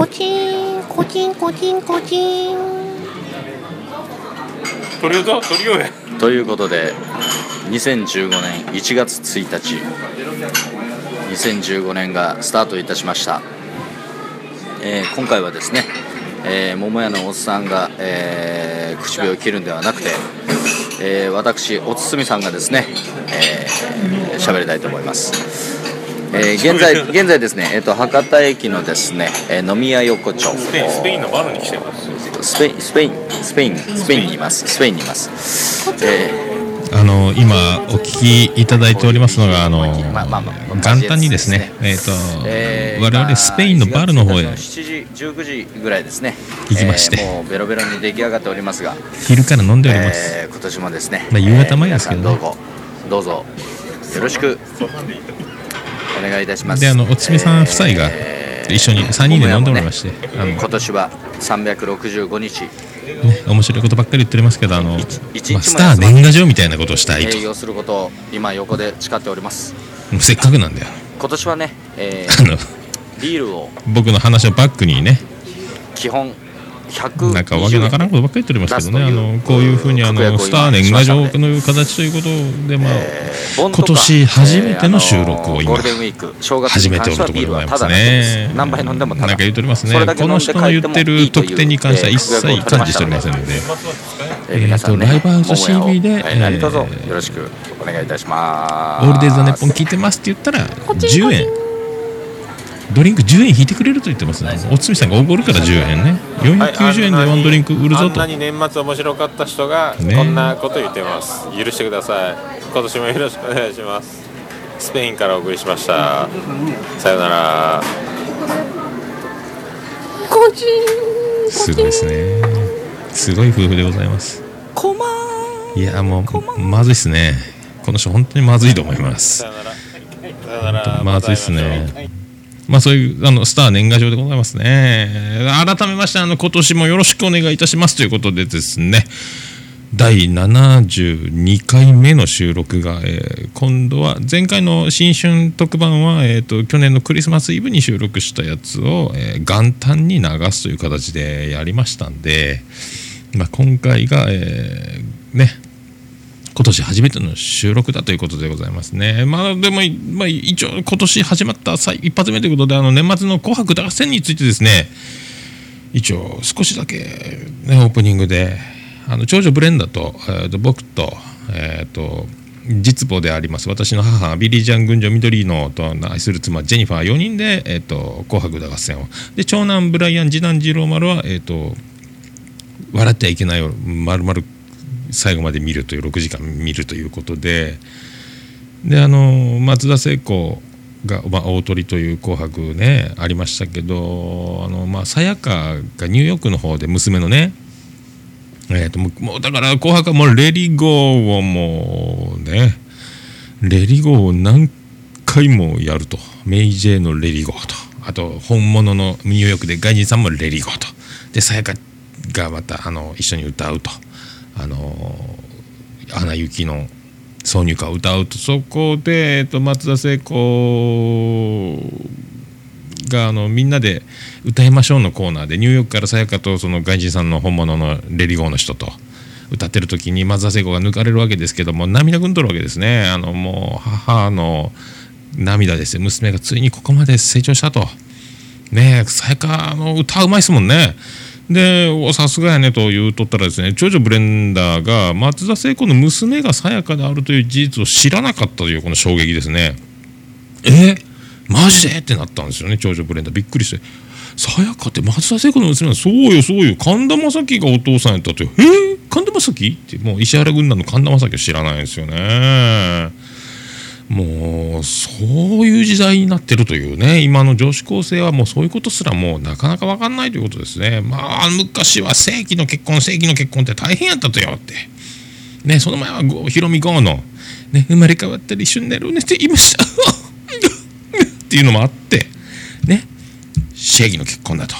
コチンコチンコチンコチン。鳥をぞ鳥をやということで2015年1月1日。2015年がスタートいたしました、えー今回はですね、えー桃屋のおっさんが、えー口火を切るんではなくて、えー私おつすみさんがですねえー喋、りたいと思います、えー 現在現在ですね、えー、と博多駅のですね、えー飲み屋横丁。スペインスペインのバルに来てます。スペインスペインスペインスペインにいます。スペインにいます、えーあの今お聞きいただいておりますのがあのまあまあまあ元旦にですねえっ、と、えー我々スペインのバルの方へ7時19時ぐらいですね。行きまして。えーもうベロベロに出来上がっておりますが、昼から飲んでおります、えー今年もですね、まあ夕方前ですけどね。どうぞどうぞよろしくお願いいたします。であのおつみさん夫妻がえー一緒に3人で飲んでおりまして、あの今年は365日。ね、面白いことばっかり言ってますけどあの、まあ、スター年賀状みたいなことをしたいと。営業することを今横で誓っております。せっかくなんだよ。今年はね、えあのービールを。僕の話をバックにね基本120なんかわけのわからんことばっかり言っておりますけどね。あ出すというのこういうふうにあのスター年賀状の形ということでまあ、今年初めての収録を今始めておるところでございますね。何杯飲んでもただなんか言っておりますね。この人の言ってる特典に関しては一切感知しておりませんので。えーとライブハウス CB でえーろしくお願いいたします。オールデイズ・ザ・ネッポン聞いてますって言ったら10円。ドリンク10円引いてくれると言ってますね。おつみさんがおごるから10円ね。490円でワンドリンク売るぞとあんな。に年末面白かった人がねこんなこと言ってます、許してください今年もよろしくお願いしますスペインからお送りしましたさよならコチンすごいですね。すごい夫婦でございます。コマいや、もう、まずいっすね。この人、本当にまずいと思いますさ。よならさよならまずいっすね。まあそういうあのスター年賀状でございますね。改めましてあの今年もよろしくお願いいたしますということでですね。第72回目の収録が、えー今度は前回の新春特番は、えー、と去年のクリスマスイブに収録したやつを、えー元旦に流すという形でやりましたんで、まあ、今回が、えーね今年初めての収録だということでございますね。まあでも、まあ、一応今年始まった最一発目ということであの年末の「紅白歌合戦」についてですね一応少しだけ、ね、オープニングであの長女ブレンダと,、えーと僕と,、えーと実母であります私の母ビリー・ジャン群女緑のと愛する妻ジェニファー4人で、えーと紅白歌合戦をで長男ブライアン次男次郎丸は、えーと笑ってはいけないを丸々最後まで見るという6時間見るということでであの松田聖子が、まあ、大鳥という「紅白ね」ありましたけどあの、まあ、さやかがニューヨークの方で娘のねえー、ともうだから「紅白」はもう「レリゴー」をもうね「レリゴー」を何回もやると。メイ・ジェイの「レリゴー」と。あと本物のニューヨークで外人さんも「レリゴー」と。でさやかがまたあの一緒に歌うと。あの「アナ雪」の挿入歌を歌うとそこで、えっと、松田聖子があのみんなで歌いましょうのコーナーでニューヨークからさやかとその外人さんの本物のレリゴーの人と歌ってる時に松田聖子が抜かれるわけですけども涙ぐんとるわけですね。あのもう母の涙です。よ娘がついにここまで成長したと。ねえさやかの歌うまいですもんね。でおさすがやねと言うとったらですね長女ブレンダーが松田聖子の娘がさやかであるという事実を知らなかったというこの衝撃ですね。え？マジで？ってなったんですよね長女ブレンダー。びっくりして。さやかって松田聖子の娘なの？そうよそうよ。神田正輝がお父さんやったってえ？ー、神田正輝？ってもう石原軍団の神田正輝を知らないんですよねもうそういう時代になってるというね今の女子高生はもうそういうことすらもうなかなか分かんないということですね。まあ昔は正規の結婚正規の結婚って大変やったとよって。ねその前はゴヒロミゴの、ね、生まれ変わったり一緒に寝る寝て言いましたっていうのもあってね正義の結婚だと。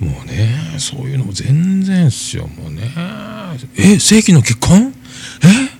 もうねそういうのも全然っすよ。もうねえ正規の結婚？え？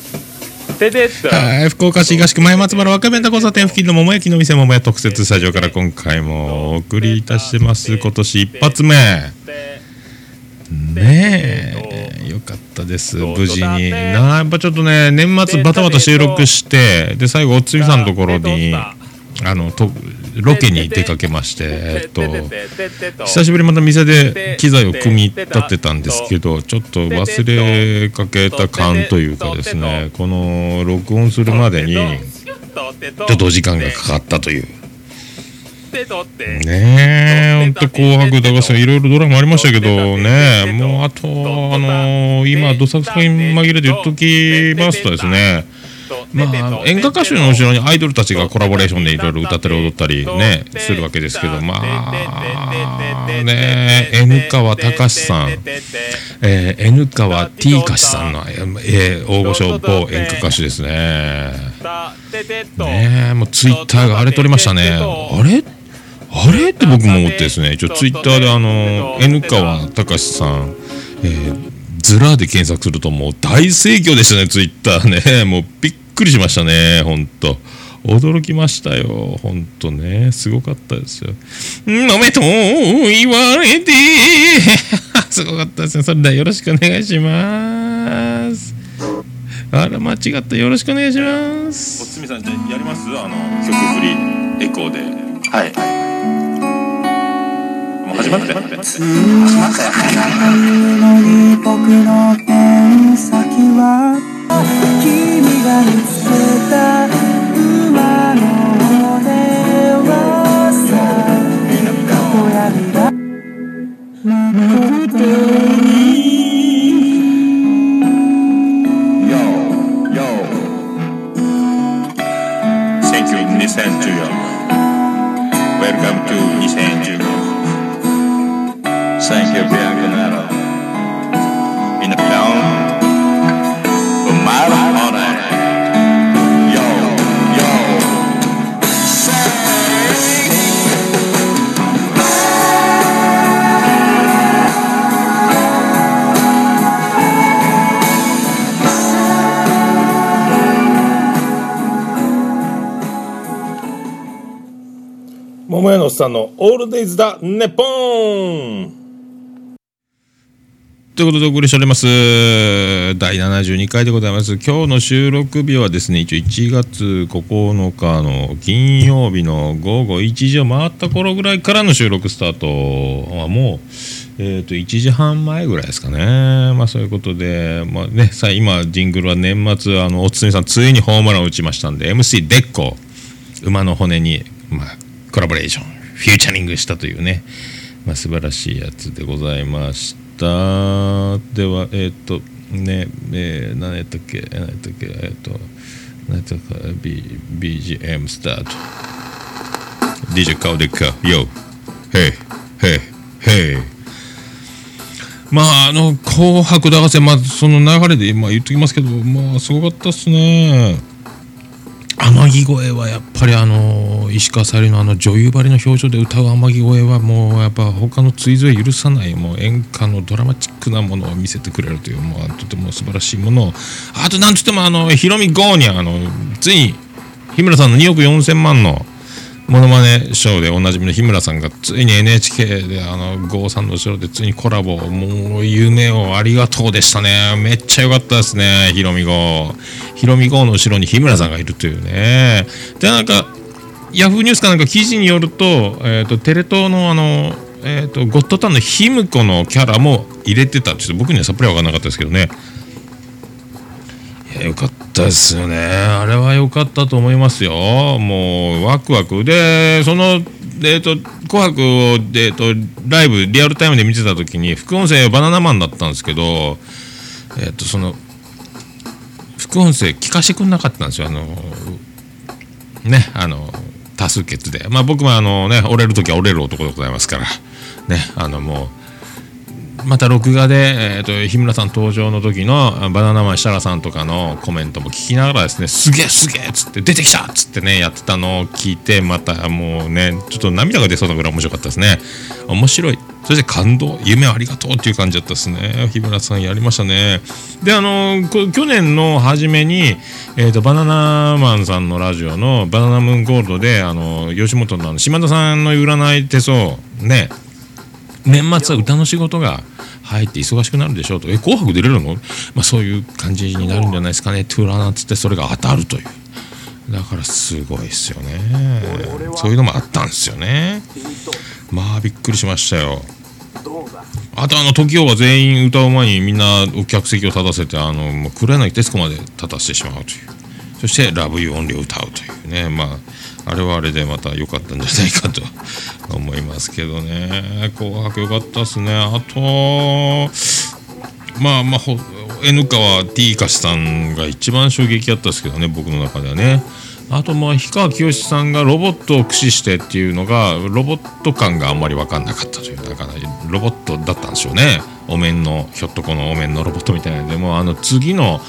てはい、福岡市東区前松原若弁田交差点付近の桃焼きの店桃屋特設スタジオから今回もお送りいたします。今年一発目。ねえ、よかったです、無事に。なやっぱちょっとね、年末バタバタ収録して、で、最後、おつみさんのところに、あの、とロケに出かけまして、えっと、久しぶりにまた店で機材を組み立てたんですけどちょっと忘れかけた感というかですねこの録音するまでにちょっとお時間がかかったというねえほんと「紅白歌合戦」いろいろドラマありましたけどねもうあとあの今どさくさに紛れて言っときますとですねまあ演歌歌手の後ろにアイドルたちがコラボレーションでいろいろ歌ったり踊ったりねするわけですけどまあね N 川隆さん。えー、N 川 T 歌手さんの、えー、大御所某演歌歌手ですね。ねえもうツイッターが荒れておりましたね。あれ？あれ？って僕も思ってですね、一応ツイッターであの、N 川隆さん、えー、ズラで検索するともう大盛況でしたね、ツイッターね。もうびっくりしましたね、ほんと。驚きましたよ、ほんとね。すごかったですよ。飲めと言われて、すごかったですね。それではよろしくお願いします。あら、間違った。よろしくお願いします。おつみさんじゃあやります？あの曲振りエコーではいもう始まったよ。始まったよ。オールデイズだネポン」ということでお送りしております。第72回でございます。今日の収録日はですね一応1月9日の金曜日の午後1時を回った頃ぐらいからの収録スタート。はもう、えー、と1時半前ぐらいですかね。まあそういうことで、まあね、さあ今ジングルは年末あのおつみさんついにホームランを打ちましたんで MC デッコ馬の骨に、まあ、コラボレーション。フューチャリングしたというね、まあ、素晴らしいやつでございました。ではえっ、とねえー、何やったっけ？何やったっけ？えっ、と何やったか、B、BGM スタート DJ 顔でっか。YO ヘイヘイヘイまああの「紅白歌合戦」まあその流れで今言っときますけどまあすごかったっすね。天城越えはやっぱりあの石川さゆりのあの女優張りの表情で歌う天城越えはもうやっぱ他の追随許さないもう演歌のドラマチックなものを見せてくれるというもうとても素晴らしいものをあとなんつってもあのヒロミゴーニャあのついに日村さんの2億4000万のモノマネショーでおなじみの日村さんがついに NHK であの郷さんの後ろでついにコラボ。もう夢をありがとうでしたね。めっちゃ良かったですねヒロミ号。ヒロミ号の後ろに日村さんがいるというね。でなんかヤフーニュースかなんか記事によると,、えー、とテレ東のあの、えー、とゴッドタンのヒムコのキャラも入れてたちょっと僕にはさっぱり分からなかったですけどね。いやよかった。ですよね。あれは良かったと思いますよ。もうワクワク。でそのえっ、と「紅白を」えー、とライブリアルタイムで見てた時に副音声バナナマンだったんですけどえっ、とその副音声聞かしてくんなかったんですよ。あのねあの多数決で、まあ、僕もあの、ね、折れる時は折れる男でございますから、ね、あのもうまた録画で、えー、と日村さん登場の時のバナナマン設楽さんとかのコメントも聞きながらですねすげえすげえっつって出てきたっつってねやってたのを聞いてまたもうねちょっと涙が出そうなぐらい面白かったですね。面白い。そして感動夢ありがとうっていう感じだったですね。日村さんやりましたね。であの去年の初めに、えー、とバナナマンさんのラジオの「バナナムーンゴールドで」あの吉本の島田さんの占い手相ね年末は歌の仕事が入って忙しくなるでしょうと「え紅白出れるの?」まあ、そういう感じになるんじゃないですかね「トゥーラーナ」っつってそれが当たるという。だからすごいですよね。そういうのもあったんですよね。まあびっくりしましたよ。あとあの TOKIO は全員歌う前にみんなお客席を立たせてあのもう黒柳徹子まで立たせてしまうという。そして「ラブユーオンリーを歌うというね。まああれはあれでまた良かったんじゃないかと。思いますけどね。紅白良かったですね。あとまあまあ N 川 T カシさんが一番衝撃あったですけどね。僕の中ではね。あとまあ氷川きよしさんがロボットを駆使してっていうのがロボット感があんまり分かんなかったというだからロボットだったんでしょうね。お面のひょっとこのお面のロボットみたいなでもあの次の、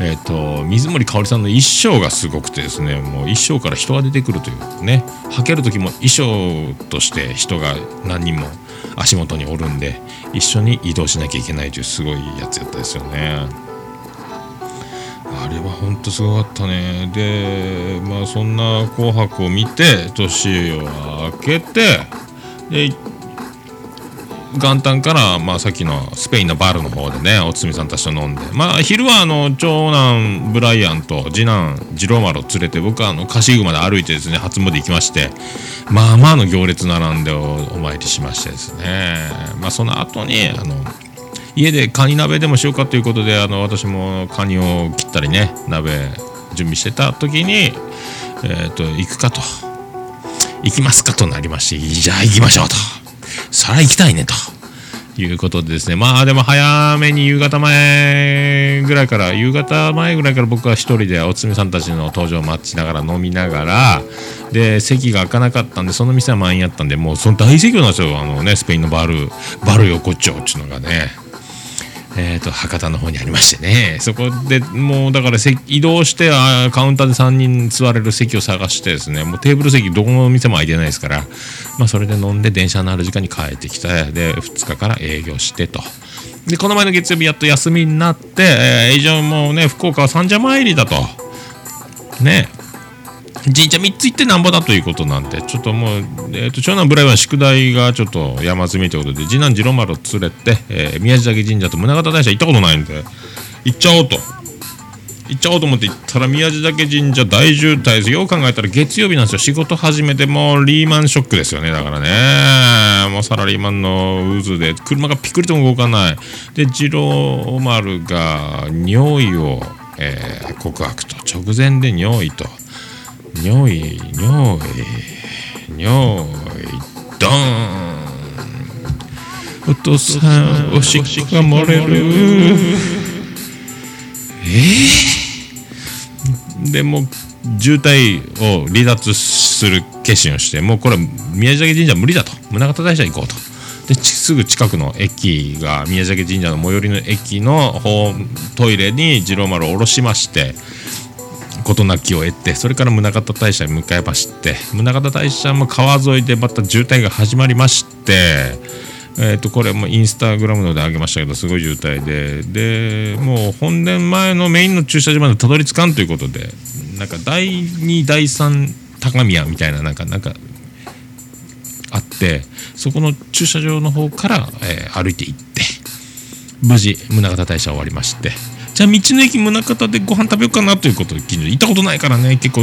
えー、と水森かおりさんの衣装がすごくてですねもう衣装から人が出てくるというね履ける時も衣装として人が何人も足元におるんで一緒に移動しなきゃいけないというすごいやつやったですよね。あれは本当すごかったねでまあそんな「紅白」を見て年を明けてで元旦から、まあ、さっきのスペインのバルの方でねおつみさんたちと飲んで。まあ昼はあの長男ブライアンと次男次郎丸を連れて僕はあのカシグまで歩いてですね初詣行きましてまあまあの行列並んでお参りしましてですね。まあその後にあの家でカニ鍋でもしようかということであの私もカニを切ったりね鍋準備してた時に、えー、と行くかと。行きますかとなりましてじゃあ行きましょうと。そら行きたいねということでですね。まあでも早めに夕方前ぐらいから夕方前ぐらいから僕は一人でおつみさんたちの登場を待ちながら飲みながらで席が開かなかったんでその店は満員やったんでもうその大盛況なんですよ。あのねスペインのバルバル横丁っちゅうのがね。えー、と博多の方にありましてね。そこでもうだから移動してあカウンターで3人座れる席を探してですねもうテーブル席どこの店も空いてないですから、まあ、それで飲んで電車のある時間に帰ってきてで2日から営業してと。でこの前の月曜日やっと休みになって、えー、以上もうね福岡は三社参りだと。ね。神社3つ行ってなんぼだということなんでちょっともう、えー、と長男ブライは宿題がちょっと山積みということで次男次郎丸を連れて、えー宮地嶽神社と宗像大社行ったことないんで行っちゃおうと。行っちゃおうと思って行ったら宮地嶽神社大渋滞ですよ。う考えたら月曜日なんですよ。仕事始めてもうリーマンショックですよね。だからね。もうサラリーマンの渦で車がピクリとも動かない。で次郎丸が尿意を、えー告白と。直前で尿意と。尿意尿意尿意ドーン。お父さんおしっこが漏れる。えー、でも渋滞を離脱する決心をしてもうこれ宮地嶽神社無理だと。宗像大社行こうと。ですぐ近くの駅が宮地嶽神社の最寄りの駅のトイレに次郎丸を下ろしまして事なきを得てそれから宗像大社に向かいまして宗像大社も川沿いでまた渋滞が始まりまして、えー、とこれもインスタグラムので上げましたけどすごい渋滞ででもう本殿前のメインの駐車場までたどり着かんということでなんか第2第3高宮みたいななんかなんかあってそこの駐車場の方から、えー歩いて行って無事宗像大社終わりましてじゃあ道の駅宗像でご飯食べようかなということで近所行ったことないからね。結構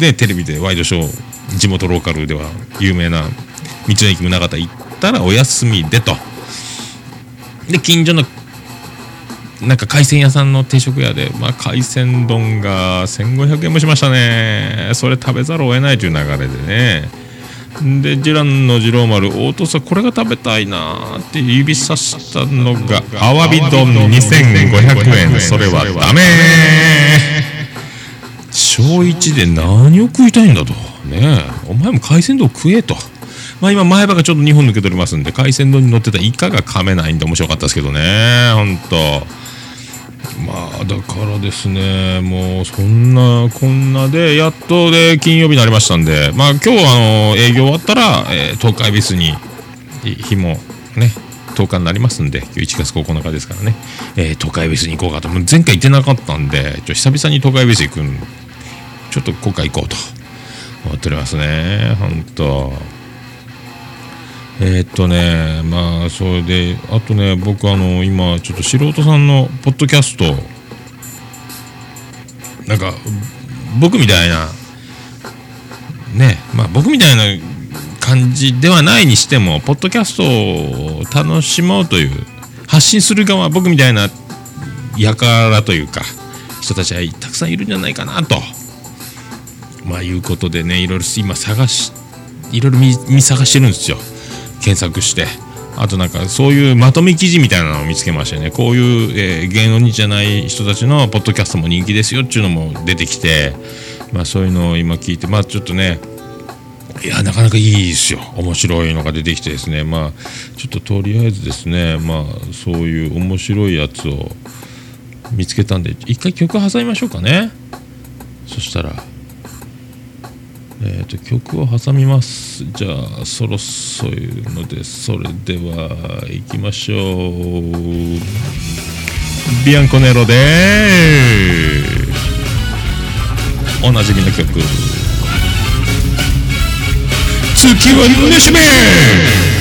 ねテレビでワイドショー地元ローカルでは有名な道の駅宗像行ったらお休みでと。で近所のなんか海鮮屋さんの定食屋で、まあ、海鮮丼が1500円もしましたね。それ食べざるを得ないという流れでね。で次男の次郎丸「お父さんこれが食べたいな」って指さしたのが「アワビ丼2500円。それはダメ」小1で何を食いたいんだと。ねえ。お前も海鮮丼食えと。まあ今前歯がちょっと2本抜けておりますんで海鮮丼に乗ってたイカが噛めないんで面白かったですけどね。ほんとまあだからですねもうそんなこんなでやっとで金曜日になりましたんでまあ今日あの営業終わったら、えー東海ビスに日もね10日になりますんで今日1月9日ですからね、えー東海ビスに行こうかと。もう前回行ってなかったんでちょ久々に東海ビス行くんちょっと今回行こうと思っておりますね本当。えーっとねまあそれであとね僕あの今ちょっと素人さんのポッドキャストなんか僕みたいなねまあ僕みたいな感じではないにしてもポッドキャストを楽しもうという発信する側僕みたいな輩というか人たちはたくさんいるんじゃないかなとまあいうことでねいろいろ今探しいろいろ見見探してるんですよ。検索してあとなんかそういうまとめ記事みたいなのを見つけましてね。こういう、えー芸能人じゃない人たちのポッドキャストも人気ですよっていうのも出てきてまあそういうのを今聞いてまあちょっとねいやなかなかいいですよ。面白いのが出てきてですね。まあちょっととりあえずですねまあそういう面白いやつを見つけたんで一回曲挟みましょうかね。そしたら。えー、と曲を挟みます。じゃあそろそろいうのでそれでは行きましょう。ビアンコネロでおなじみの曲。月はねしめ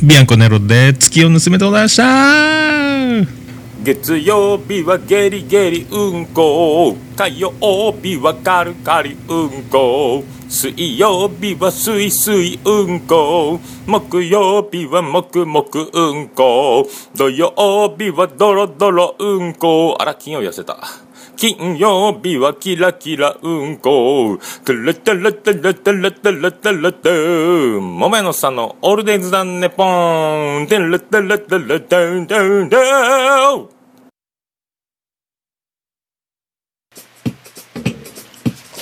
ビアンコネロで月を盗めてございました月曜日はゲリゲリうんこ。火曜日はカリカリうんこ。水曜日はスイスイうんこ。木曜日はもくもくうんこ。土曜日はドロドロうんこ。あら金曜痩せた。金曜日はキラキラうんこ。トゥルトゥルトゥルトゥルトゥルトゥルトゥもめのさんのオールデイズだねポン。トゥルトゥルトゥルトゥトゥトゥ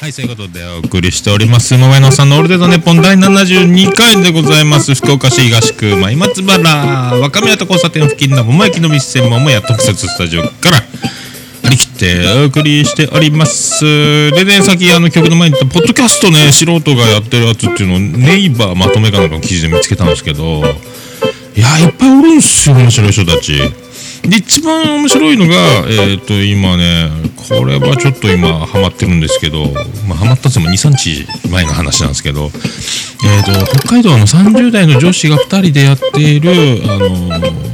はい、そういうことでお送りしております。桃野さんのオールデートネポン第72回でございます。福岡市東区前松原。若宮と交差点付近の桃焼きの店桃屋特設スタジオから張り切ってお送りしております。でね、さっきあの曲の前に言ったポッドキャストね、素人がやってるやつっていうのをネイバーまとめかなんかの記事で見つけたんですけど、いや、いっぱいおるんすよ、面白い人たち。で、一番面白いのが、えっ、と、今ね、これはちょっと今、ハマってるんですけど、まあ、ハマったっても2、3日前の話なんですけど、えっ、と、北海道の30代の女子が2人でやっている、あの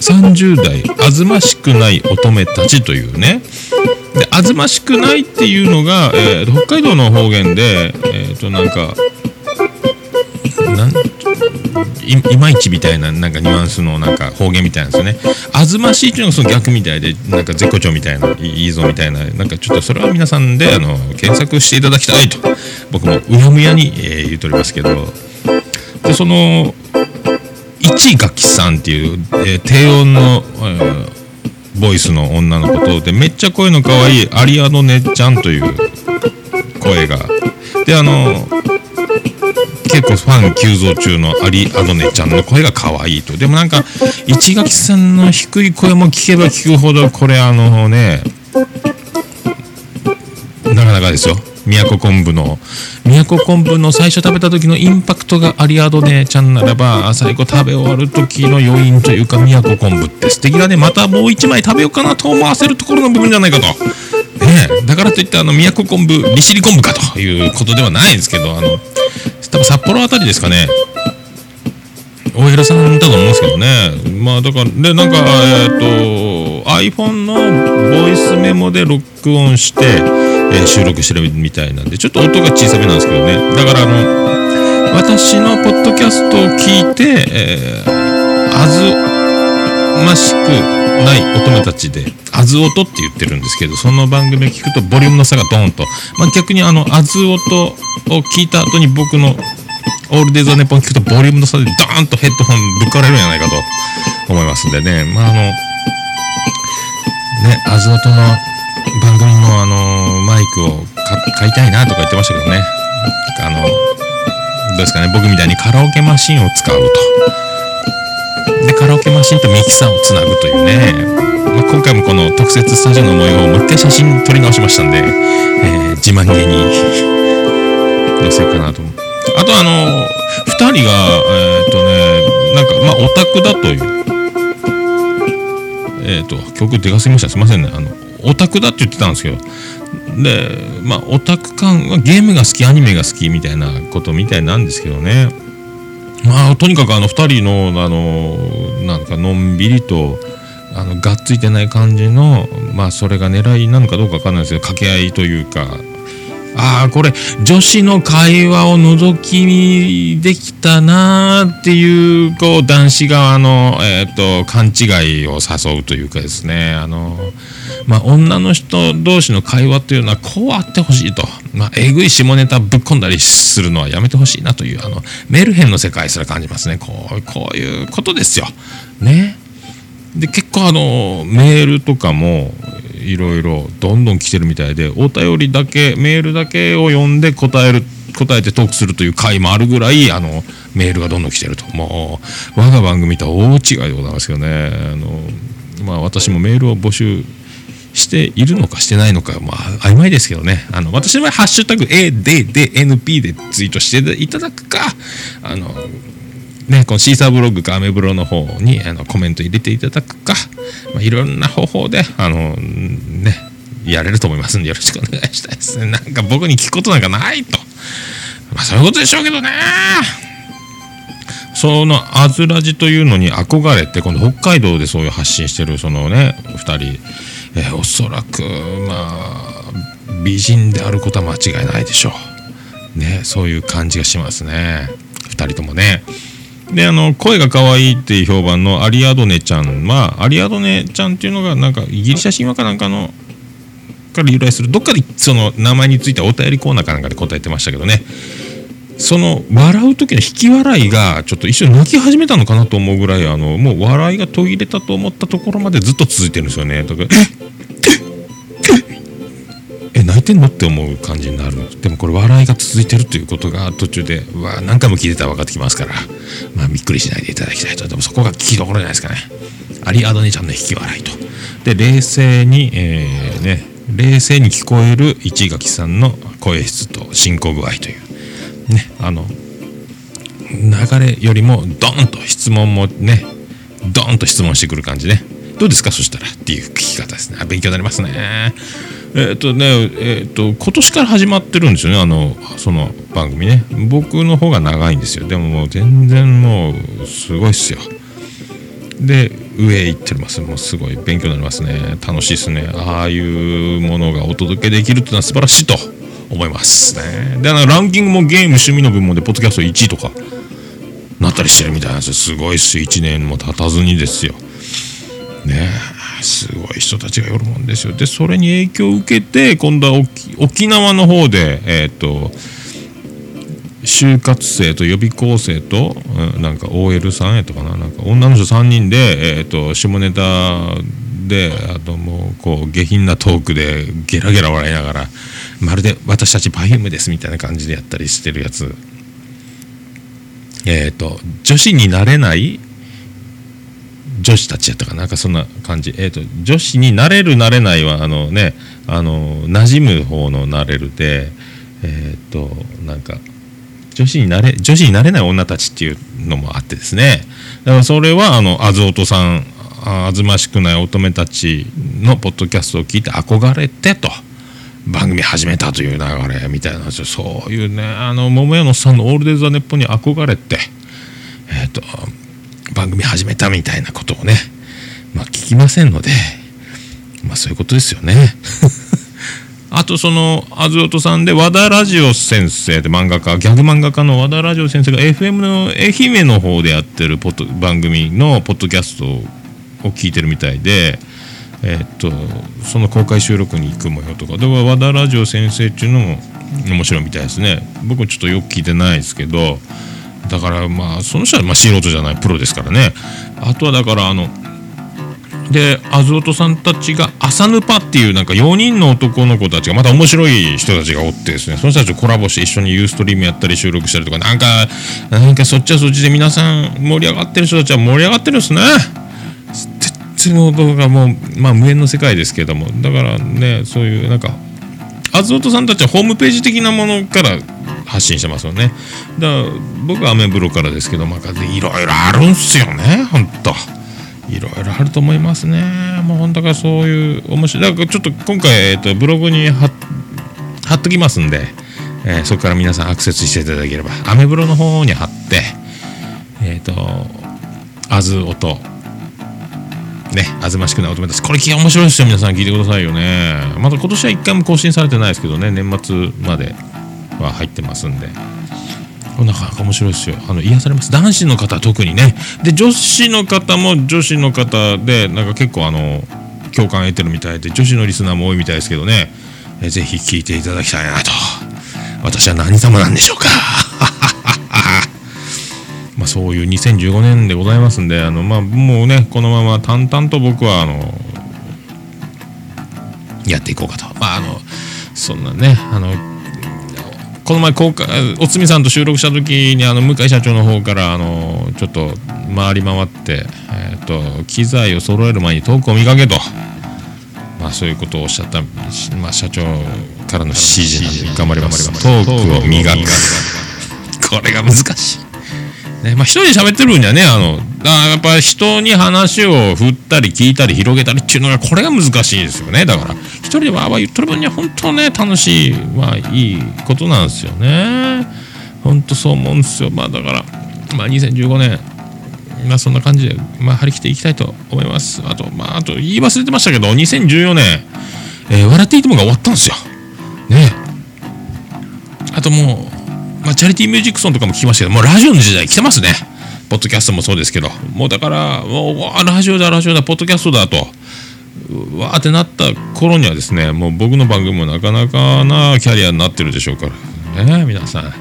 30代、あずましくない乙女たちというね、で、あずましくないっていうのが、えー北海道の方言で、えっ、と、なんか、なんいいまいちみたいななんかニュアンスのなんか方言みたいなんですよね。あずましいっていうのがその逆みたいでなんか絶好調みたいないいぞみたいななんかちょっとそれは皆さんであの検索していただきたいと僕もうやむやに、えー言っておりますけどでその一垣さんっていう、えー低音の、えーボイスの女の子とでめっちゃ声の可愛いアリアドネちゃんという声が。であの結構ファン急増中のアリアドネちゃんの声が可愛いと。でもなんか市垣さんの低い声も聞けば聞くほどこれあのねなかなかですよ。宮古昆布の宮古昆布の最初食べた時のインパクトがアリアドネちゃんならば 最後食べ終わる時の余韻というか宮古昆布って。素敵だねまたもう一枚食べようかなと思わせるところの部分じゃないかと。ねえ。だからといってあの宮古昆布利尻昆布かということではないんですけどあの多分札幌あたりですかね。OL さんだと思うんですけどね。まあだからでなんかえっ、と iPhone のボイスメモで録音して、え収録してるみたいなんでちょっと音が小さめなんですけどね。だからあの私のポッドキャストを聞いて、えー、あずましくない乙女たちで「あず音」って言ってるんですけどその番組を聞くとボリュームの差がドーンと、まあ、逆にあの「あず音」を聞いた後に僕の「オールデイズ・ネポン」聞くとボリュームの差でドーンとヘッドホンぶっかれるんじゃないかと思いますんでね。まああのねあず音の番組のあのマイクを買いたいなとか言ってましたけどね。あのどうですかね。僕みたいにカラオケマシンを使うと。でカラオケマシンとミキサーをつなぐというね、まあ、今回もこの特設スタジオの模様をもう一回写真撮り直しましたんで、えー自慢げに。載せようかなと。あとあの2人がえっ、とねなんかまあオタクだという。えっ、と曲でかすぎました。すいませんね。あのオタクだって言ってたんですけどでまあオタク感はゲームが好きアニメが好きみたいなことみたいなんですけどね。まあとにかくあの2人のあのなんかのんびりとあのがっついてない感じのまあそれが狙いなのかどうかわかんないですけど掛け合いというか。ああこれ女子の会話を覗き見できたなーっていうこう男子側の、えー、と勘違いを誘うというかですね。あのまあ女の人同士の会話というのはこうあってほしいと、まあ、えぐい下ネタぶっ込んだりするのはやめてほしいなというあのメルヘンの世界すら感じますね。こうこういうことですよ。ね。で結構あのメールとかもいろいろどんどん来てるみたいでお便りだけメールだけを読んで答える答えてトークするという回もあるぐらいあのメールがどんどん来てると。もう我が番組とは大違いでございますけどね。あの、まあ、私もメールを募集しているのかしてないのか、まあ、曖昧ですけどね。あの私の場合「ハッシュタグ #ADDNP」でツイートしていただくかあのね、このシーサーブログかアメブロの方にあのコメント入れていただくか、まあ、いろんな方法であのねやれると思いますんでよろしくお願いしたいですね。なんか僕に聞くことなんかないと。まあそういうことでしょうけどね。そのアズラジというのに憧れて今度北海道でそういう発信してるそのね2人、えーおそらくまあ美人であることは間違いないでしょう。ねそういう感じがしますね。2人ともね。であの声が可愛いっていう評判のアリアドネちゃん。はアリアドネちゃんっていうのがなんかイギリシャ神話かなんかのから由来するどっかでその名前についてお便りコーナーかなんかで答えてましたけどね。その笑う時の引き笑いがちょっと一瞬泣き始めたのかなと思うぐらいあのもう笑いが途切れたと思ったところまでずっと続いてるんですよね。だかえ泣いてんのって思う感じになるでもこれ笑いが続いてるということが途中でうわ何回も聞いてたら分かってきますから。まあびっくりしないでいただきたいと。でもそこが聞きどころじゃないですかね。アリアドネちゃんの引き笑いと。で冷静に、えーね冷静に聞こえる市垣さんの声質と進行具合という。ねあの流れよりもドーンと質問もねドーンと質問してくる感じね。どうですか？そしたらっていう聞き方ですね。勉強になりますね。えっ、とねえっ、と今年から始まってるんですよねあのその番組ね。僕の方が長いんですよ。でももう全然もうすごいっすよ。で上行ってます。もうすごい勉強になりますね。楽しいですね。ああいうものがお届けできるっていうのは素晴らしいと。思いますね。であのランキングもゲーム趣味の部門でポッドキャスト1位とかなったりしてるみたいなんですよ。すごいっす1年も経たずにですよ。ね。すごい人たちが寄るもんですよ。でそれに影響を受けて今度は沖沖縄の方でえっ、と就活生と予備校生と、うんなんか OL さんやったかな。なんか女の人3人で、えー、と下ネタであともうこう下品なトークでゲラゲラ笑いながらまるで私たち Perfume ですみたいな感じでやったりしてるやつ。えっ、と女子になれない女子たちやったかな？なんかそんな感じ。えっ、と女子になれるなれないはあのねあの馴染む方のなれるでえっ、となんか女子になれ女子になれない女たちっていうのもあってですね。だからそれはあのあずおとさんあずましくない乙女たちのポッドキャストを聞いて憧れてと。番組始めたという流れみたいなそういうねあの桃屋のさんの「オールデイズ・ザ・ネッポン」に憧れてえっ、と番組始めたみたいなことをねまあ聞きませんのでまあそういうことですよね。あとそのあずおとさんで和田ラジオ先生で漫画家ギャグ漫画家の和田ラジオ先生が FM の愛媛の方でやってるポッ番組のポッドキャストを聞いてるみたいで、えっとその公開収録に行く模様とかで和田ラジオ先生っていうのも面白いみたいですね。僕ちょっとよく聞いてないですけどだからまあその人はまあ素人じゃないプロですからね。あとはだからあのであずおとさんたちが朝ヌパっていうなんか4人の男の子たちがまた面白い人たちがおってですね。その人たちとコラボして一緒にユーストリームやったり収録したりとかなんかなんかそっちはそっちで皆さん盛り上がってる人たちは盛り上がってるんですね。全然の動画もまあ無縁の世界ですけどもだからねそういうなんかあずおとさんたちはホームページ的なものから発信してますよね。だから僕はアメブロからですけどまあいろいろあるんすよねほんと。いろいろあると思いますね。もうほんとかそういう面白い。だからちょっと今回、えっとブログに貼っときますんで、えーそこから皆さんアクセスしていただければ。アメブロの方に貼ってえっ、とあずおとねあずましくない乙女たち。これ面白いですよ皆さん。聞いてくださいよね。まだ今年は一回も更新されてないですけどね年末までは入ってますんで。なかなか面白いですよ。あの癒されます。男子の方特にね。で女子の方も女子の方でなんか結構あの共感得てるみたいで女子のリスナーも多いみたいですけどね。えぜひ聞いていただきたいなと。私は何様なんでしょうか。まあそういう2015年でございますんであのまあもうねこのまま淡々と僕はあのやっていこうかと。まああのそんなねあのこの前公開おつみさんと収録した時にあの向井社長の方からあのちょっと回り回って、えー、と機材を揃える前にトークを磨けと、まあ、そういうことをおっしゃった、まあ、社長からの指示なんで頑張ります。トークを磨く。これが難しい。ね。まあ、一人で喋ってるんじゃねあのだやっぱり人に話を振ったり聞いたり広げたりっていうのがこれが難しいですよね。だから一人でわーわー言ってる分には本当ね楽しいまあいいことなんですよね。本当そう思うんですよ。まあだからまあ2015年まあそんな感じで、まあ、張り切っていきたいと思います。あとまああと言い忘れてましたけど2014年、えー笑っていいともが終わったんですよ。ね。あともう、まあ、チャリティーミュージックソンとかも聞きましたけどもうラジオの時代来てますね。ポッドキャストもそうですけど。もうだからもうラジオだラジオだポッドキャストだとわーってなった頃にはですねもう僕の番組もなかなかなキャリアになってるでしょうから。ね皆さん。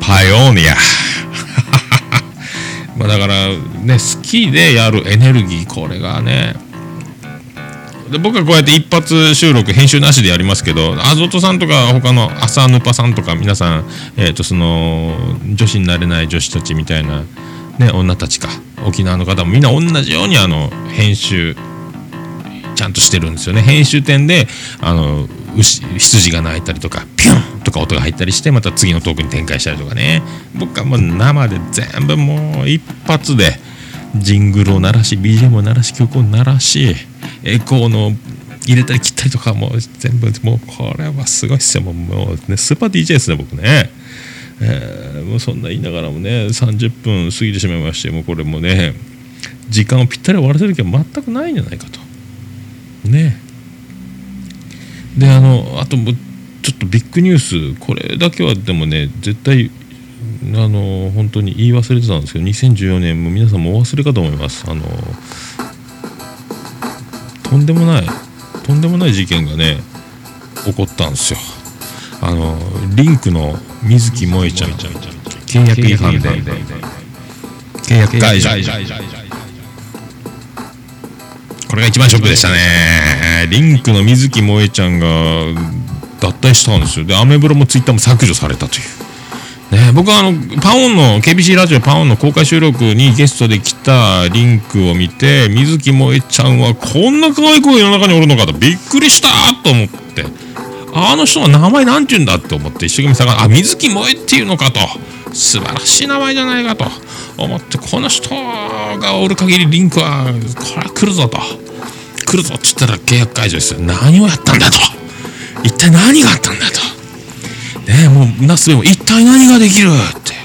パイオニア。まあだからね好きでやるエネルギーこれがねで僕はこうやって一発収録編集なしでやりますけどアゾトさんとか他の朝ヌパさんとか皆さん、えー、とその女子になれない女子たちみたいな、ね、女たちか沖縄の方もみんな同じようにあの編集ちゃんとしてるんですよね。編集点であの牛羊が鳴いたりとかピュンとか音が入ったりしてまた次のトークに展開したりとかね。僕はもう生で全部もう一発でジングルを鳴らし BGM を鳴らし曲を鳴らしエコーの入れたり切ったりとかもう全部もうこれはすごいっすよ。もうもうねスーパー DJ ですね僕ね。えーもうそんな言いながらもね30分過ぎてしまいましてもうこれもね時間をぴったり終わらせる気は全くないんじゃないかと。ね。であのあともうちょっとビッグニュース。これだけはでもね絶対あの本当に言い忘れてたんですけど2014年も皆さんもお忘れかと思います。あのとんでもないとんでもない事件がね起こったんですよ。あのリンクの水木萌ちゃん契約違反で。契約解除。これが一番ショックでしたね。リンクの水木萌ちゃんが脱退したんですよ。でアメブロもツイッターも削除されたという。ね、僕はあのパオンの KBC ラジオパオンの公開収録にゲストで来たリンクを見て水木萌ちゃんはこんな可愛い子が世の中におるのかとびっくりしたと思って。あの人の名前なんて言うんだって思って一生懸命探してあ水木萌っていうのかと。素晴らしい名前じゃないかと。思ってこの人がおる限りリンクはこれは来るぞと。来るぞって言ったら契約解除ですよ。何をやったんだと。一体何があったんだと。ねえもうなすべも一体何ができるって。ね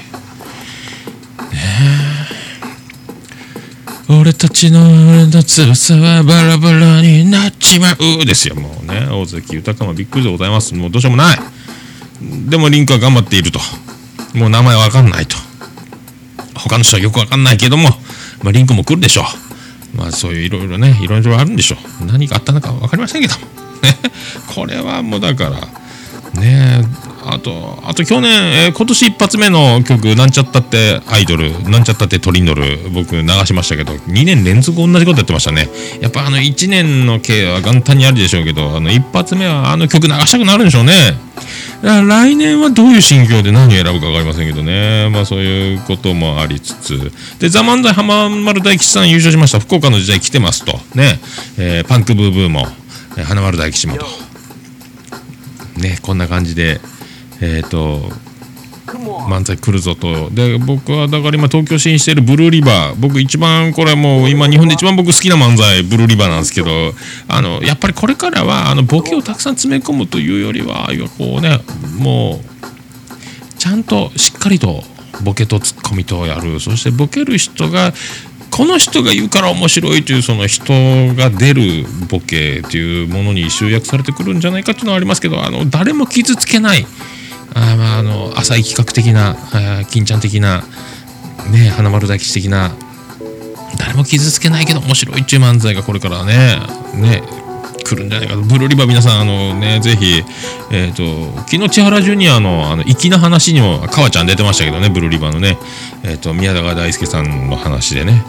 え。俺たちの俺の翼はバラバラになっちまうですよもうね。大関豊もびっくりでございます。もうどうしようもない。でもリンクは頑張っていると。もう名前わかんないと。他の人はよくわかんないけども、まあ、リンクも来るでしょう。まあそういういろいろねいろいろあるんでしょう。何があったのか分かりませんけども。ね。これはもうだからねあとあと去年、えー今年一発目の曲「なんちゃったってアイドル」「なんちゃったってトリンドル」僕流しましたけど2年連続同じことやってましたね。やっぱあの1年の経は元旦にあるでしょうけどあの一発目はあの曲流したくなるんでしょうね。だから来年はどういう心境で何を選ぶか分かりませんけどね。まあそういうこともありつつ。で「ザ・漫才浜丸大吉さん優勝しました。福岡の時代来てますと。ね、えーパンクブーブーも、えー花丸大吉もと。ねこんな感じでえっ、と漫才来るぞと。で僕はだから今東京進出してるブルーリバー。僕一番これもう今日本で一番僕好きな漫才ブルーリバーなんですけどあのやっぱりこれからはあのボケをたくさん詰め込むというよりは要はこうねもうちゃんとしっかりとボケとツッコミとやる。そしてボケる人がこの人が言うから面白いというその人が出るボケというものに集約されてくるんじゃないかっていうのはありますけどあの誰も傷つけないあまああの浅い企画的な金ちゃん的なね花丸大吉的な誰も傷つけないけど面白いっていう漫才がこれからねね来るんじゃないかと。ブルーリバー皆さんあのねぜひえっ、と昨日千原ジュニアのあの粋な話にも川ちゃん出てましたけどねブルーリバーのね。えっ、と宮永大輔さんの話でね。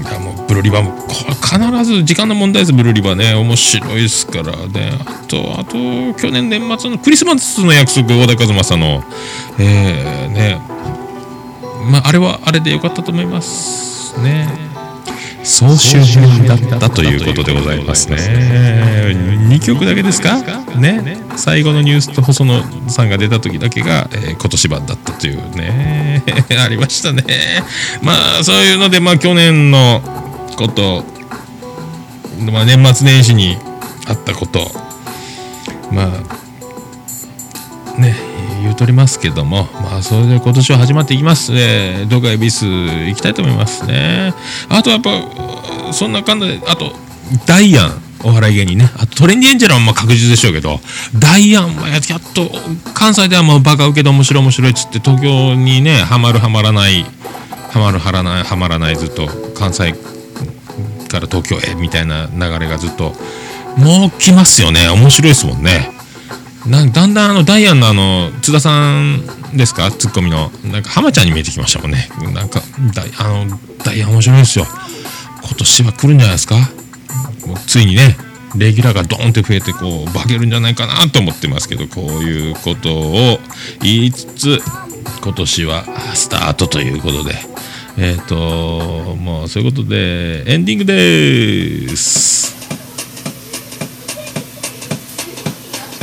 いやもうブルーリバーもこ必ず時間の問題ですブルーリバーね。面白いですからね。あとあと去年年末のクリスマスの約束小田和正のえー、ね。まああれはあれでよかったと思いますね。総集編だったということでございますね。2曲だけですか？ね。最後のニュースと細野さんが出た時だけが、えー今年版だったというね。ありましたね。まあそういうのでまあ去年のこと、まあ、年末年始にあったこと。まあね。言うっておりますけどもまあそれで今年は始まっていきます。えー、動画恵比寿行きたいと思いますね。あとやっぱそんな感じであとダイアンお笑い芸人ね。あとトレンディエンジェルはまあ確実でしょうけどダイアンはやっと関西ではもうバカ受けで面白い面白いっつって東京にねハマるハマらないハマるはらないハマらないずっと関西から東京へみたいな流れがずっともう来ますよね。面白いですもんね。だんだんあのダイアンのあの津田さんですか？ツッコミの。なんか浜ちゃんに見えてきましたもんね。なんかダイあのダイアン面白いですよ。今年は来るんじゃないですか？もうついにねレギュラーがドーンって増えてこう化けるんじゃないかなと思ってますけどこういうことを言いつつ今年はスタートということで。えっ、ともうそういうことでエンディングです。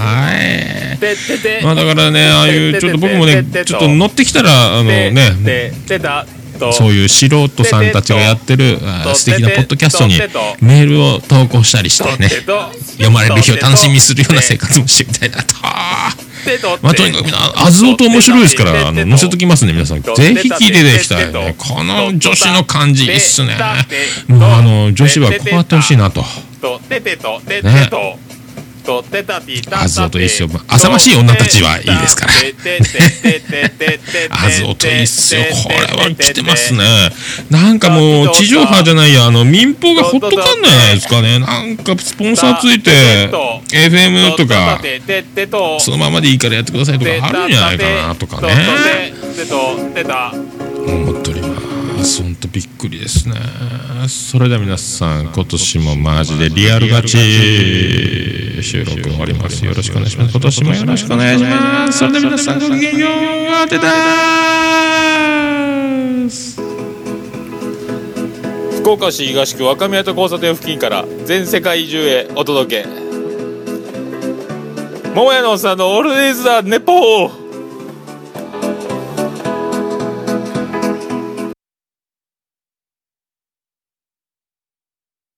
はい。まあだからねああいうちょっと僕もねちょっと乗ってきたらあのね。そういう素人さんたちがやってる素敵なポッドキャストにメールを投稿したりしてね。読まれる日を楽しみにするような生活もしてみたいなと。まあ、とにかくあずおと面白いですから、あの、載せときますね、皆さん。ぜひ聞いていただきたいね。この女子の感じいいっすね。もう、あの、女子はこうやってほしいなと。とててとててととてたてたあずおといいっすよ。浅ましい女たちはいいですから。あずおといいっすよ。これは来てますね。なんかもう、地上波じゃないや、あの、民放がほっとかんないですかね。なんか、スポンサーついて、FM とか、そのままでいいからやってくださいとかあるんじゃないかなとかね。思っております。本当びっくりですね。それでは皆さん、今年もマジでリアルガチ収録終わります。よろしくお願いします。今年もよろしくお願いします。それでは皆さん、ごきげんよう。当てたーす。福岡市東区若宮と交差点付近から全世界中へお届け桃屋のおっさんのオールデイズだネポー